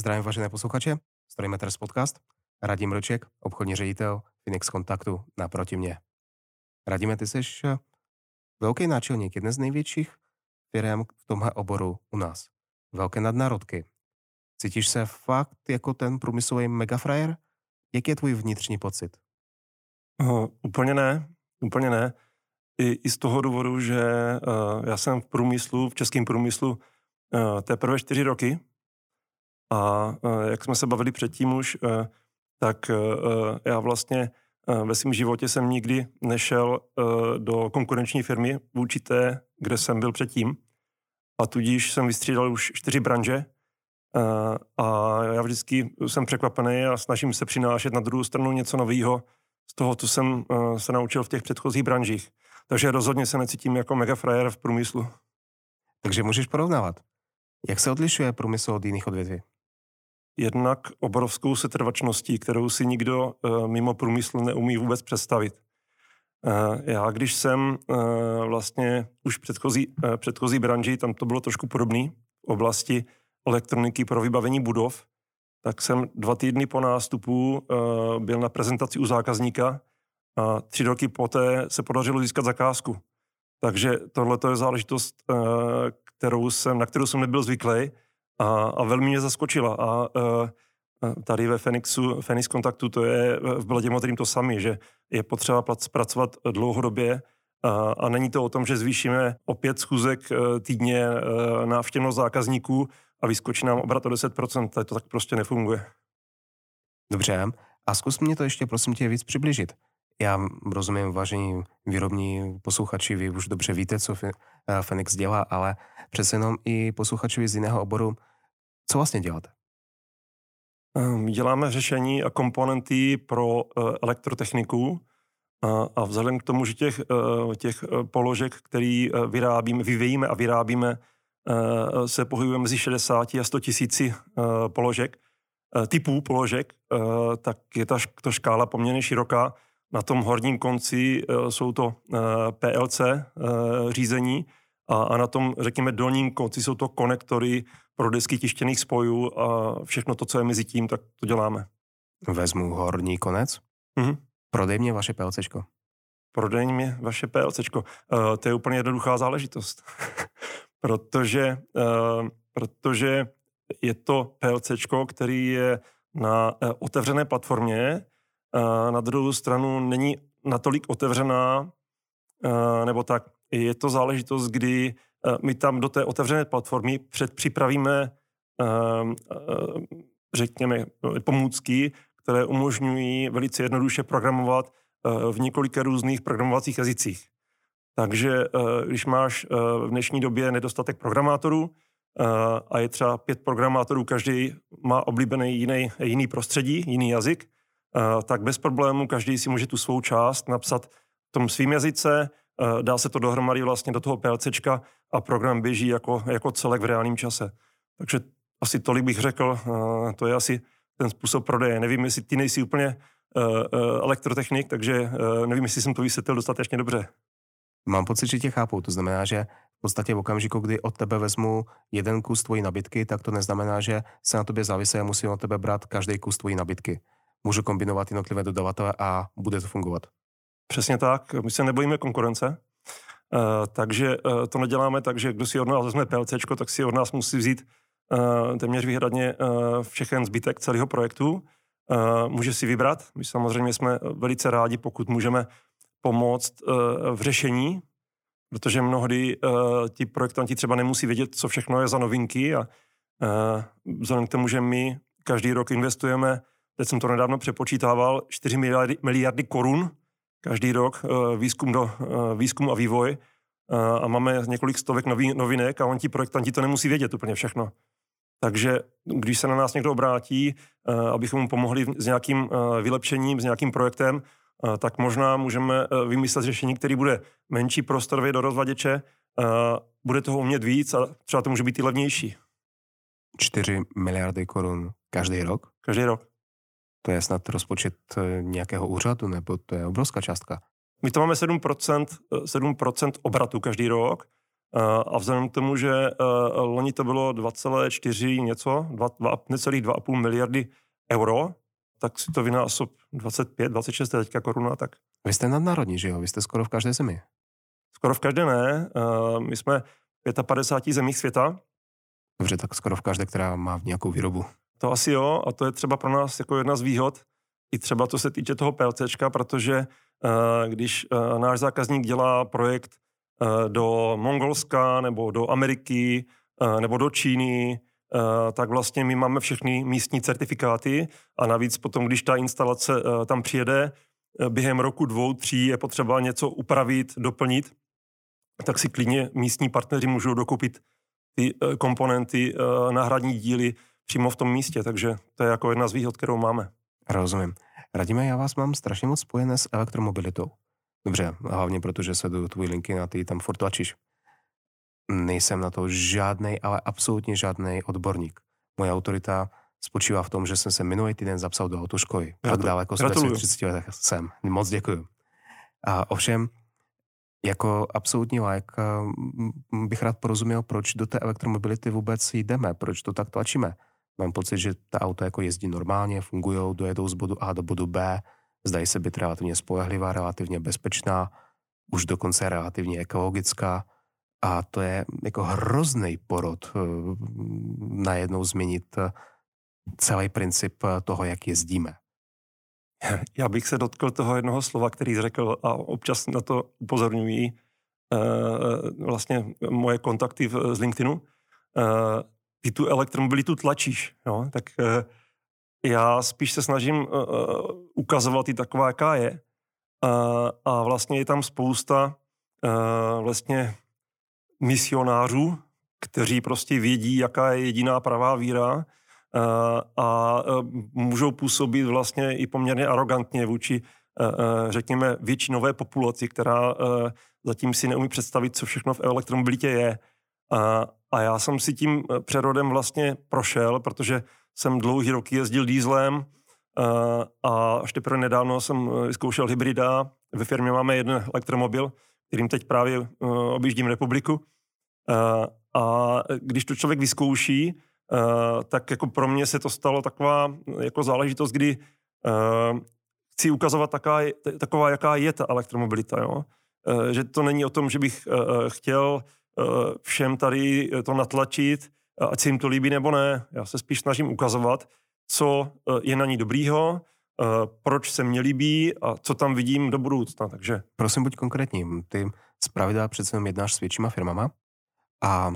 Zdravím vážené posluchače, Storymeters podcast. Radim Roček, obchodní ředitel Phoenix Kontaktu naproti mě. Radíme, ty jsi eh, velký náčelník, jedné z největších firm v tomhle oboru u nás. Velké nadnárodky. Cítíš se fakt jako ten průmyslový megafrajer? Jaký je tvůj vnitřní pocit? Uh, úplně ne, úplně ne. I, i z toho důvodu, že uh, já jsem v průmyslu, v českém průmyslu uh, teprve čtyři roky a uh, jak jsme se bavili předtím už, uh, tak uh, já vlastně ve svém životě jsem nikdy nešel do konkurenční firmy vůči té, kde jsem byl předtím. A tudíž jsem vystřídal už čtyři branže a já vždycky jsem překvapený a snažím se přinášet na druhou stranu něco nového z toho, co jsem se naučil v těch předchozích branžích. Takže rozhodně se necítím jako mega frajer v průmyslu. Takže můžeš porovnávat. Jak se odlišuje průmysl od jiných odvětví? Jednak obrovskou setrvačností, kterou si nikdo uh, mimo průmysl neumí vůbec představit. Uh, já, když jsem uh, vlastně už předchozí, předchozí branži, tam to bylo trošku podobné, v oblasti elektroniky pro vybavení budov, tak jsem dva týdny po nástupu byl na prezentaci u zákazníka a tři roky poté se podařilo získat zakázku. Takže tohle je záležitost, kterou jsem, na kterou jsem nebyl zvyklý a, a velmi mě zaskočila. A uh, tady ve Fenixu, Fenix Kontaktu, to je v Bladě Modrým to sami, že je potřeba pracovat dlouhodobě a, a není to o tom, že zvýšíme o pět schůzek týdně návštěvnost zákazníků, a vyskočí nám obrat o 10%, to tak prostě nefunguje. Dobře, a zkus mě to ještě prosím tě víc přiblížit. Já rozumím, vážení výrobní posluchači, vy už dobře víte, co Fenix dělá, ale přece jenom i posluchači z jiného oboru, co vlastně děláte? Ehm, děláme řešení a komponenty pro eh, elektrotechniku a vzhledem k tomu, že těch, eh, těch eh, položek, který vyrábíme, vyvíjíme a vyrábíme, Eh, se pohybuje mezi 60 a 100 tisíci eh, položek, eh, typů položek, tak je ta to škála poměrně široká. Na tom horním konci jsou to PLC řízení a, na tom, řekněme, dolním konci jsou to konektory pro desky tištěných spojů a všechno to, co je mezi tím, tak to děláme. Vezmu horní konec. Mm-hmm. Prodej mě vaše PLCčko. Prodej mě vaše PLCčko. Uh, to je úplně jednoduchá záležitost. protože, uh, protože je to PLC, který je na uh, otevřené platformě, na druhou stranu není natolik otevřená, uh, nebo tak, je to záležitost, kdy uh, my tam do té otevřené platformy předpřipravíme, řekněme, pomůcky, které umožňují velice jednoduše programovat v několika různých programovacích jazycích. Takže eh, když máš eh, v dnešní době nedostatek programátorů eh, a je třeba pět programátorů, každý má oblíbený jiný, jiný prostředí, jiný jazyk, tak bez problému každý si může tu svou část napsat v tom svým jazyce, dá se to dohromady vlastně do toho PLCčka a program běží jako, jako celek v reálném čase. Takže asi tolik bych řekl, to je asi ten způsob prodeje. Nevím, jestli ty nejsi úplně elektrotechnik, takže nevím, jestli jsem to vysvětlil dostatečně dobře. Mám pocit, že tě chápu. To znamená, že v podstatě v okamžiku, kdy od tebe vezmu jeden kus tvojí nabídky, tak to neznamená, že se na tobě závisí a musím od tebe brát každý kus tvojí nabídky. Můžu kombinovat jednotlivé dodavatele a bude to fungovat. Přesně tak. My se nebojíme konkurence. Uh, takže uh, to neděláme tak, že kdo si od nás vezme PLC, tak si od nás musí vzít uh, téměř výhradně všechen zbytek celého projektu. Může si vybrat. My samozřejmě jsme velice rádi, pokud můžeme pomoct v řešení, protože mnohdy ti projektanti třeba nemusí vědět, co všechno je za novinky a vzhledem k tomu, že my každý rok investujeme, teď jsem to nedávno přepočítával, 4 miliardy, miliardy korun každý rok uh, výzkum, do, uh, výzkum a vývoj uh, a máme několik stovek nový, novinek a on ti projektanti to nemusí vědět úplně všechno. Takže když se na nás někdo obrátí, abychom mu pomohli s nějakým vylepšením, s nějakým projektem, tak možná můžeme vymyslet řešení, který bude menší prostorově do rozvaděče, bude toho umět víc a třeba to může být i levnější. 4 miliardy korun každý rok? Každý rok. To je snad rozpočet e, nějakého úřadu, nebo to je obrovská částka? My to máme 7%, 7% e, obratu každý rok A vzhledem k tomu, že loni to bylo 2,4 něco, 2, 2, necelých 2,5 miliardy euro, tak si to vynásob 25, 26 teďka koruna, tak... Vy jste nadnárodní, že jo? Vy jste skoro v každé zemi. Skoro v každé ne. My jsme 55 zemích světa. Dobře, tak skoro v každé, která má nějakou výrobu. To asi jo, a to je třeba pro nás jako jedna z výhod, i třeba to se týče toho PLCčka, protože když náš zákazník dělá projekt do Mongolska nebo do Ameriky nebo do Číny, tak vlastně my máme všechny místní certifikáty a navíc potom, když ta instalace tam přijede, během roku, dvou, tří je potřeba něco upravit, doplnit, tak si klidně místní partneři můžou dokupit ty komponenty, náhradní díly přímo v tom místě, takže to je jako jedna z výhod, kterou máme. Rozumím. Radíme, já vás mám strašně moc spojené s elektromobilitou. Dobře, hlavně protože sleduju tvůj linky na ty tam furt tlačíš. Nejsem na to žádný, ale absolutně žádný odborník. Moje autorita spočívá v tom, že jsem se minulý týden zapsal do autoškoly. Tak daleko z 30 let jsem. Moc děkuju. A ovšem, jako absolutní like bych rád porozuměl, proč do té elektromobility vůbec jdeme, proč to tak tlačíme. Mám pocit, že ta auta jako jezdí normálně, fungují, dojedou z bodu A do bodu B, zdají se být relativně spolehlivá, relativně bezpečná, už dokonce relativně ekologická a to je jako hrozný porod eh, najednou změnit eh, celý princip eh, toho, jak jezdíme. Já bych se dotkl toho jednoho slova, který řekl a občas na to upozorňují vlastně moje kontakty z LinkedInu ty tu elektromobilitu tlačíš, jo? tak uh, já spíš se snažím uh, ukazovat i taková, jaká je. A vlastně je tam spousta vlastně misionářů, kteří prostě vědí, jaká je jediná pravá víra a můžou působit vlastně i poměrně arrogantně vůči, řekněme, většinové populaci, která zatím si neumí představit, co všechno v elektromobilitě je. A, a já jsem si tím eh, přerodem vlastně prošel, protože jsem dlouhý roky jezdil dýzlem a, eh, a až teprve nedávno jsem eh, vyzkoušel hybrida. Ve firmě máme jeden elektromobil, kterým teď právě objíždím republiku. A, když to člověk vyzkouší, tak jako pro mě se to stalo taková jako záležitost, kdy chci ukazovat taká, taková, jaká je ta elektromobilita. Jo? Že to není o tom, že bych chtěl všem tady to natlačit, ať se jim to líbí nebo ne. Já se spíš snažím ukazovat, co eh, je na ní dobrýho, eh, proč se mně líbí a co tam vidím do budoucna. Takže... Prosím, buď konkrétní. Ty z pravidla přece jednáš s většíma firmama a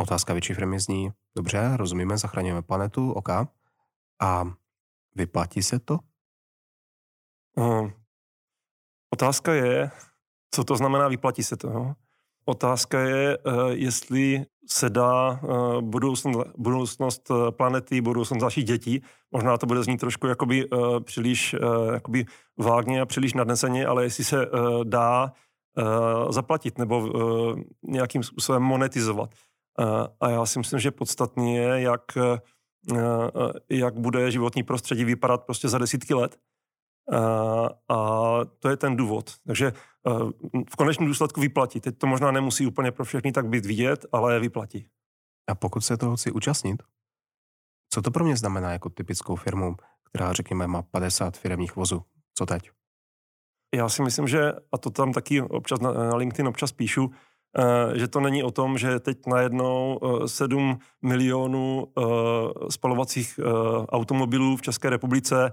otázka větší firmy zní, dobře, rozumíme, zachraňujeme planetu, OK. A vyplatí se to? Uh, otázka je, co to znamená vyplatí se to. No? Otázka je, eh, jestli se dá eh, budoucnost, budoucnost eh, planety, budoucnost našich dětí. Možná to bude znít trošku jakoby příliš jakoby vágně a příliš nadneseně, ale jestli se dá zaplatit nebo nějakým způsobem monetizovat. A já si myslím, že podstatný je, jak, jak bude životní prostředí vypadat prostě za desítky let. A to je ten důvod. Takže v konečném důsledku vyplatí. Teď to možná nemusí úplně pro všechny tak být vidět, ale vyplatí. A pokud se toho chci účastnit, co to pro mě znamená jako typickou firmu, která, řekněme, má 50 firmních vozů? Co teď? Já si myslím, že, a to tam taky občas na, na LinkedIn občas píšu, že to není o tom, že teď najednou 7 milionů spalovacích automobilů v České republice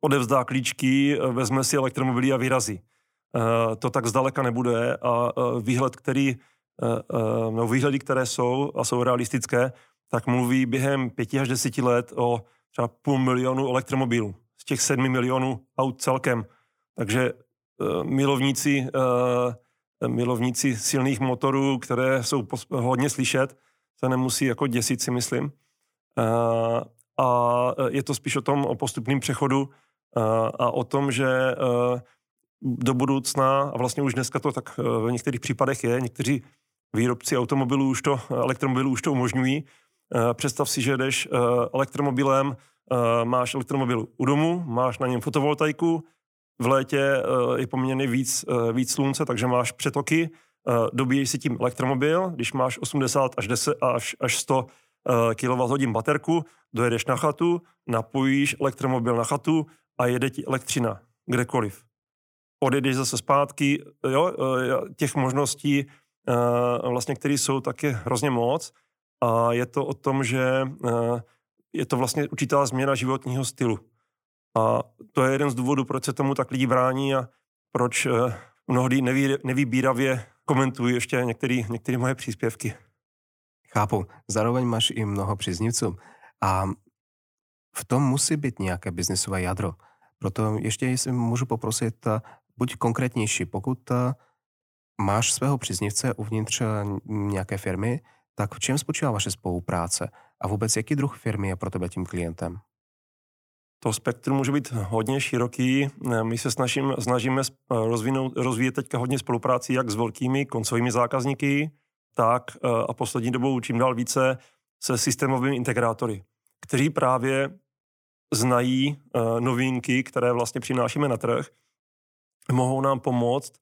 odevzdá klíčky, vezme si elektromobily a vyrazí. Eh, to tak zdaleka nebude a eh, výhled, který, eh, no výhledy, které jsou a jsou realistické, tak mluví během pěti až deseti let o třeba půl milionu elektromobilů z těch sedmi milionů aut celkem. Takže milovníci, milovníci silných motorů, které jsou hodně slyšet, se nemusí jako děsit, si myslím. A je to spíš o tom, o postupném přechodu a o tom, že do budoucna, a vlastně už dneska to tak v některých případech je, někteří výrobci automobilů už to, elektromobilů už to umožňují. Představ si, že jdeš elektromobilem, máš elektromobil u domu, máš na něm fotovoltaiku, v létě je poměrně víc, víc slunce, takže máš přetoky, dobíješ si tím elektromobil, když máš 80 až, 10, až, až 100 kWh baterku, dojedeš na chatu, napojíš elektromobil na chatu a jede ti elektřina kdekoliv. Odjedeš zase zpátky, jo, těch možností, vlastně, které jsou, tak je hrozně moc a je to o tom, že je to vlastně určitá změna životního stylu. A to je jeden z důvodů, proč se tomu tak lidi brání a proč mnohdy neví, nevybíravě komentují ještě některé, moje příspěvky. Chápu. Zároveň máš i mnoho příznivců. A v tom musí být nějaké biznisové jádro. Proto ještě, jestli můžu poprosit, eh, buď konkrétnější. Pokud eh, máš svého příznivce uvnitř nějaké firmy, tak v čem spočívá vaše spolupráce? A vůbec jaký druh firmy je pro tebe tím klientem? To spektrum může být hodně široký. My se snažím, snažíme rozvinout, rozvíjet teďka hodně spolupráci jak s velkými koncovými zákazníky, tak eh, a poslední dobou čím dál více se systémovými integrátory, kteří právě znají eh, novinky, které vlastně přinášíme na trh, mohou nám pomoct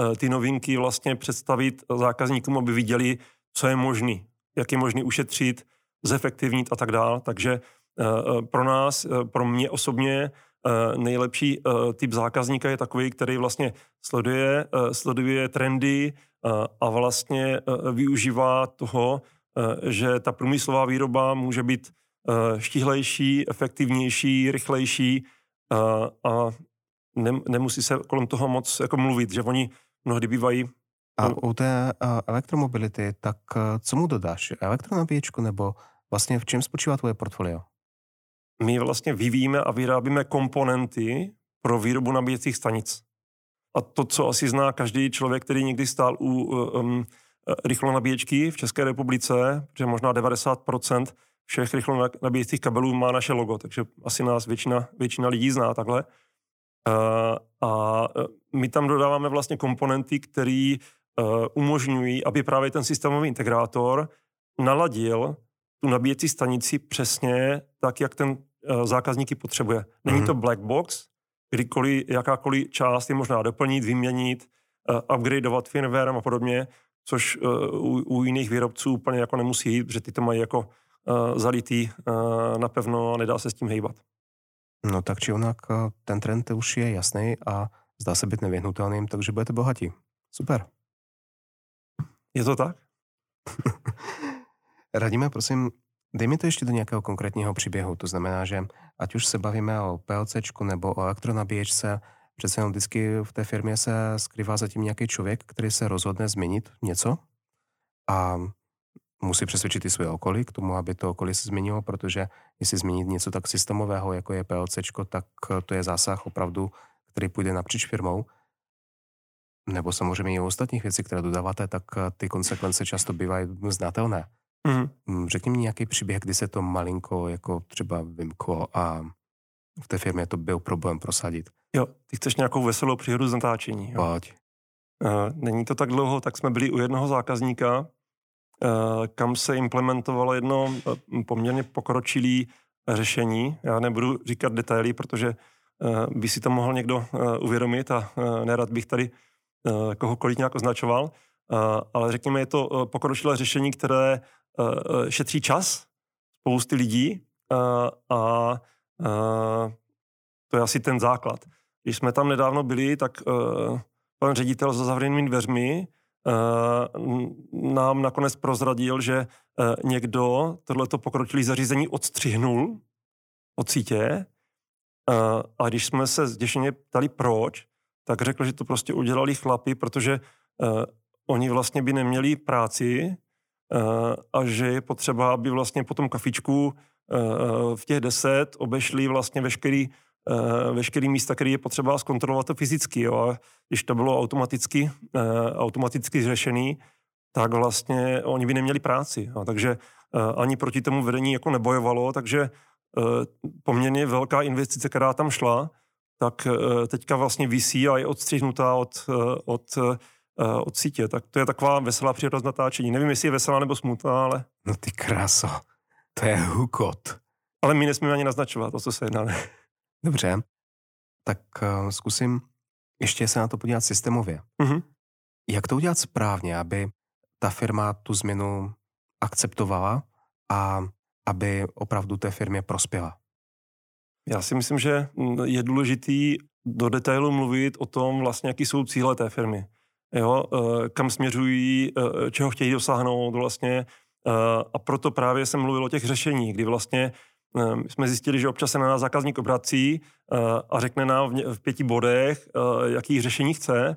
eh, ty novinky vlastně představit zákazníkům, aby viděli, co je možný, jak je možný ušetřit, zefektivnit a tak dále. Takže eh, pro nás, eh, pro mě osobně, nejlepší typ zákazníka je takový, který vlastně sleduje, sleduje trendy a vlastně využívá toho, že ta průmyslová výroba může být štíhlejší, efektivnější, rychlejší a nemusí se kolem toho moc jako mluvit, že oni mnohdy bývají a u té elektromobility, tak co mu dodáš? Elektronabíječku nebo vlastně v čem spočívá tvoje portfolio? my vlastně vyvíjíme a vyrábíme komponenty pro výrobu nabíjecích stanic. A to, co asi zná každý člověk, který někdy stál u um, rychlo nabíječky v České republice, protože možná 90% všech rychlo nabíjecích kabelů má naše logo, takže asi nás většina, většina lidí zná takhle. Uh, a my tam dodáváme vlastně komponenty, které uh, umožňují, aby právě ten systémový integrátor naladil tu nabíjecí stanici přesně tak, jak ten Eh, zákazníky potřebuje. Není mm-hmm. to black box, kdykoliv jakákoliv část je možná doplnit, vyměnit, upgradeovat firmware a podobně, což u, u jiných výrobců úplně jako nemusí jít, protože ty to mají jako zalitý uh, napevno a nedá se s tím hejbat. No tak či onak ten trend už je jasný a zdá se být nevyhnutelným, takže budete bohatí. Super. Je to tak? Radíme, prosím, Dej mi to ještě do nějakého konkrétního příběhu. To znamená, že ať už se bavíme o PLC nebo o elektronabíječce, přece jenom vždycky v té firmě se skrývá zatím nějaký člověk, který se rozhodne změnit něco a musí přesvědčit i své okolí k tomu, aby to okolí se změnilo, protože jestli změnit něco tak systémového, jako je PLC, tak to je zásah opravdu, který půjde napříč firmou. Nebo samozřejmě i o ostatních věcí, které dodáváte, tak ty konsekvence často bývají znatelné. Mm-hmm. Řekni mi nějaký příběh, kdy se to malinko, jako třeba vymklo a v té firmě to byl problém prosadit. Jo, ty chceš nějakou veselou příhodu z natáčení. Jo. Pojď. Uh, není to tak dlouho, tak jsme byli u jednoho zákazníka, kam se implementovalo jedno uh, poměrně pokročilé řešení. Já nebudu říkat detaily, protože uh, by si to mohl někdo uvědomit a nerad bych tady kohokoliv nějak označoval. Ale řekněme, je to pokročilé řešení, které šetří čas spousty lidí a to je asi ten základ. Když jsme tam nedávno byli, tak pan ředitel za zavřenými dveřmi nám nakonec prozradil, že uh, někdo tohleto pokročilé zařízení odstřihnul od sítě. Uh, a když jsme se zděšeně ptali proč, tak řekl, že to prostě udělali chlapi, protože oni vlastně by neměli práci, Eh, a že je potřeba, aby vlastně po tom kafičku eh, v těch deset obešli vlastně veškerý, eh, veškerý místa, které je potřeba zkontrolovat to fyzicky. Jo. A když to bylo automaticky, automaticky řešený, tak vlastně oni by neměli práci. A takže ani proti tomu vedení jako nebojovalo, takže poměrně velká investice, která tam šla, tak teďka vlastně vysí a je odstřihnutá od, od od sítě. Tak to je taková veselá příroda natáčení. Nevím, jestli je veselá nebo smutná, ale... No ty kráso, to je hukot. Ale my nesmíme ani naznačovat, o co se jedná. Dobře, tak uh, zkusím ještě se na to podívat systémově. Uh-huh. Jak to udělat správně, aby ta firma tu změnu akceptovala a aby opravdu té firmě prospěla? Já si myslím, že je důležitý do detailu mluvit o tom, vlastně, jaký jsou cíle té firmy. Jo, eh, kam směřují, eh, čeho chtějí dosáhnout vlastně. A proto právě jsem mluvil o těch řešeních, kdy vlastně jsme zjistili, že občas se na nás zákazník obrací a řekne nám v pěti bodech, jaký řešení chce.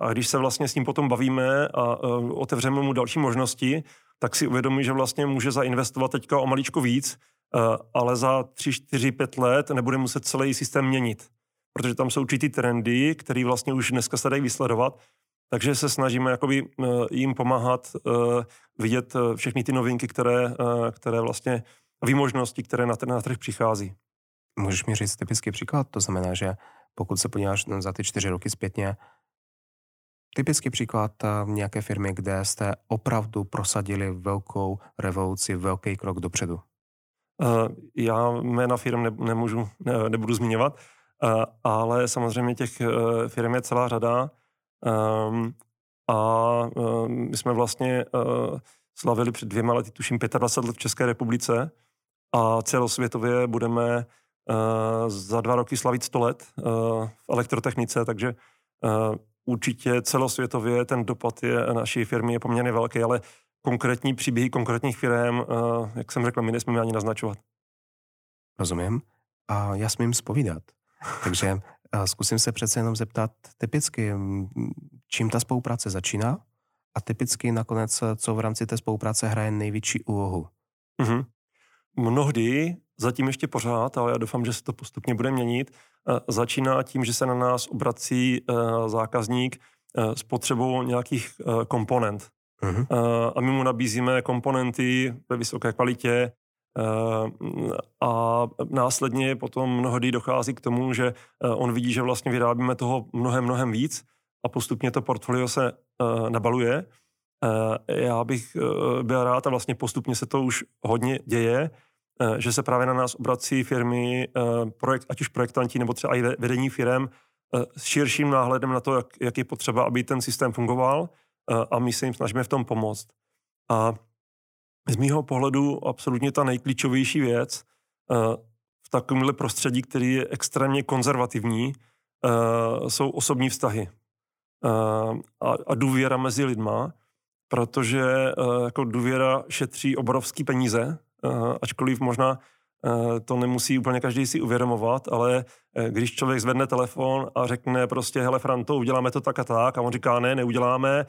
A když se vlastně s ním potom bavíme a otevřeme mu další možnosti, tak si uvědomí, že vlastně může zainvestovat teďka o maličko víc, ale za tři, čtyři, pět let nebude muset celý systém měnit. Protože tam jsou určitý trendy, které vlastně už dneska se dají vysledovat takže se snažíme jakoby eh, jim pomáhat eh, vidět eh, všechny ty novinky, které, které vlastně výmožnosti, které na ten na trh přichází. Můžeš mi říct typický příklad? To znamená, že pokud se podíváš za ty čtyři roky zpětně, typický příklad nějaké firmy, kde jste opravdu prosadili velkou revoluci, velký krok dopředu. Já jména firm ne, nemůžu, ne, nebudu zmiňovat, ale samozřejmě těch firm je celá řada Um, a my jsme vlastně slavili před dvěma lety, tuším 25 let v České republice a celosvětově budeme uh, za dva roky slavit 100 let uh, v elektrotechnice, takže uh, určitě celosvětově ten dopad je, naší firmy je poměrně velký, ale konkrétní příběhy konkrétních firm, jak jsem řekl, my nesmíme ani naznačovat. Rozumím. A já smím spovídat. Takže Zkusím se přece jenom zeptat typicky, čím ta spolupráce začíná a typicky nakonec, co v rámci té spolupráce hraje největší úlohu. Mm-hmm. Mnohdy, zatím ještě pořád, ale já doufám, že se to postupně bude měnit, začíná tím, že se na nás obrací zákazník s potřebou nějakých komponent. Mm-hmm. A my mu nabízíme komponenty ve vysoké kvalitě, Eh, a následně potom mnohdy dochází k tomu, že eh, on vidí, že vlastně vyrábíme toho mnohem, mnohem víc a postupně to portfolio se eh, nabaluje. Já bych byl rád a vlastně postupně se to už hodně děje, že se právě na nás obrací firmy, projekt, ať už projektanti nebo třeba i vedení firm s širším náhledem na to, jak, jak je potřeba, aby ten systém fungoval a my se jim snažíme v tom pomoct. A z mýho pohledu absolutně ta nejklíčovější věc eh, v takovémhle prostředí, který je extrémně konzervativní, eh, jsou osobní vztahy eh, a důvěra mezi lidma, protože jako důvěra šetří obrovský peníze, ačkoliv možná to nemusí úplně každý si uvědomovat, ale když člověk zvedne telefon a řekne prostě, hele Franto, uděláme to tak a tak, a on říká, ne, neuděláme,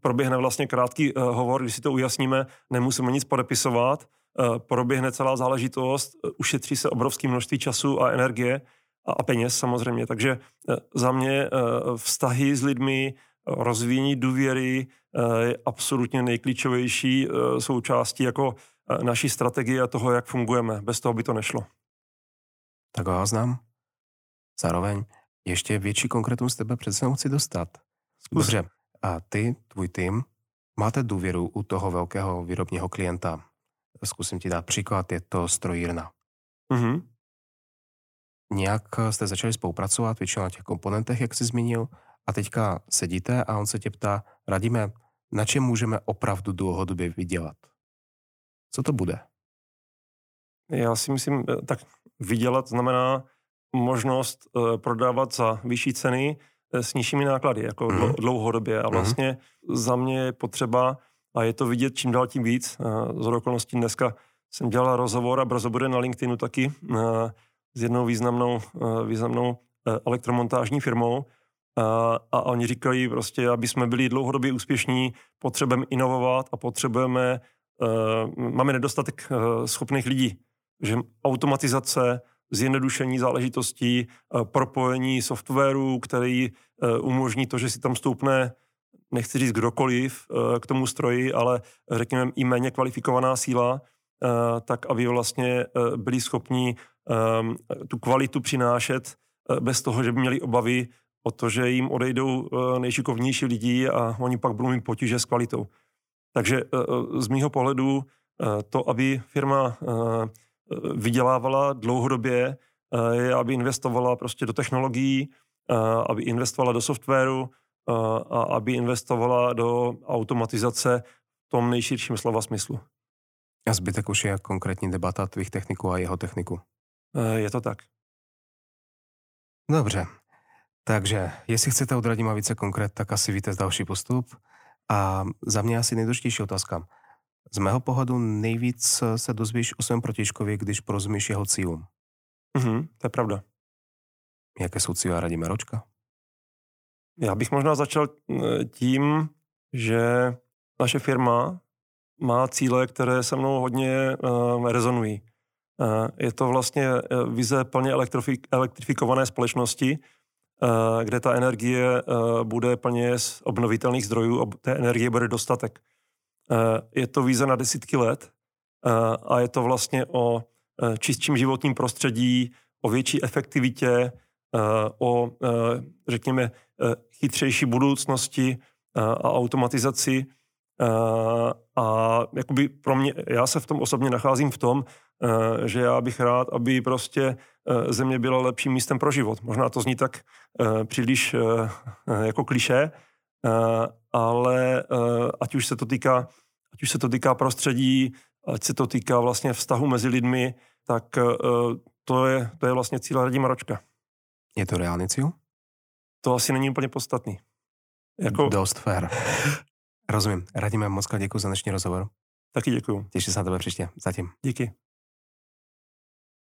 proběhne vlastně krátký hovor, když si to ujasníme, nemusíme nic podepisovat, proběhne celá záležitost, ušetří se obrovské množství času a energie a, peněz samozřejmě. Takže za mě vztahy s lidmi, rozvíjení důvěry uh, je absolutně nejklíčovější uh, součástí jako uh, naší strategie a toho, jak fungujeme. Bez toho by to nešlo. Tak ho znám. Zároveň ještě větší konkrétům z tebe přece chci dostat. Zkus. Dobře, a ty, tvůj tým, máte důvěru u toho velkého výrobního klienta. Zkusím ti dát příklad, je to strojírna. Mm-hmm. Nějak jste začali spolupracovat, většinou na těch komponentech, jak jsi zmínil, a teďka sedíte a on se tě ptá, radíme, na čem můžeme opravdu dlouhodobě vydělat? Co to bude? Já si myslím, eh, tak vydělat znamená možnost eh, prodávat za vyšší ceny, Eh, s nižšími náklady, jako mm-hmm. dlouhodobě. A mhm. vlastně mm-hmm. za mě je potřeba, a je to vidět čím dál tím víc, z okolností dneska jsem dělal rozhovor a brzo bude na LinkedInu taky s jednou významnou, významnou elektromontážní firmou, a, a oni říkají prostě, aby jsme byli dlouhodobě úspěšní, potřebujeme inovovat a potřebujeme, uh, máme nedostatek uh, schopných lidí. Že automatizace, zjednodušení záležitostí, eh, propojení softwaru, který eh, umožní to, že si tam stoupne, nechci říct kdokoliv eh, k tomu stroji, ale řekněme i méně kvalifikovaná síla, tak aby vlastně byli schopni tu kvalitu přinášet bez toho, že by měli obavy o to, že jim odejdou nejšikovnější lidi a oni pak budou mít potíže s kvalitou. Takže z mýho pohledu to, aby firma vydělávala dlouhodobě, eh, je, aby investovala prostě do technologií, eh, aby investovala do softwaru, a aby investovala do automatizace v tom nejširším slova smyslu. A zbytek už je konkrétní debata tvých techniků a jeho techniku. Je to tak. Dobře. Takže, jestli chcete od Radima více konkrét, tak asi víte další postup. A za mě asi nejdůležitější otázka. Z mého pohledu nejvíc se dozvíš o svém protižkovi, když porozumíš jeho cílům. Mhm, to je pravda. Jaké jsou cíle Radima Ročka? Já bych možná začal tím, že naše firma má cíle, které se mnou hodně uh, rezonují. Uh, je to vlastně vize plně elektrifikované společnosti, kde ta energie uh, bude plně z obnovitelných zdrojů, ob té energie bude dostatek. Uh, je to vize na desítky let a je to vlastně o čistším životním prostředí, o větší efektivitě, o, řekněme, chytřejší budoucnosti a automatizaci, a jakoby pro mě, já se v tom osobně nacházím v tom, že já bych rád, aby prostě země byla lepším místem pro život. Možná to zní tak příliš jako kliše, ale ať už se to týká, ať už se to týká prostředí, ať se to týká vlastně vztahu mezi lidmi, tak to je, to je vlastně cíl Radima Ročka. Je to reálný cíl? To asi není úplně podstatný. Jako... Dost fair. Rozumím. Radíme moc děkuji za dnešní rozhovor. Taky děkuji. Těším se na tebe příště. Zatím. Díky.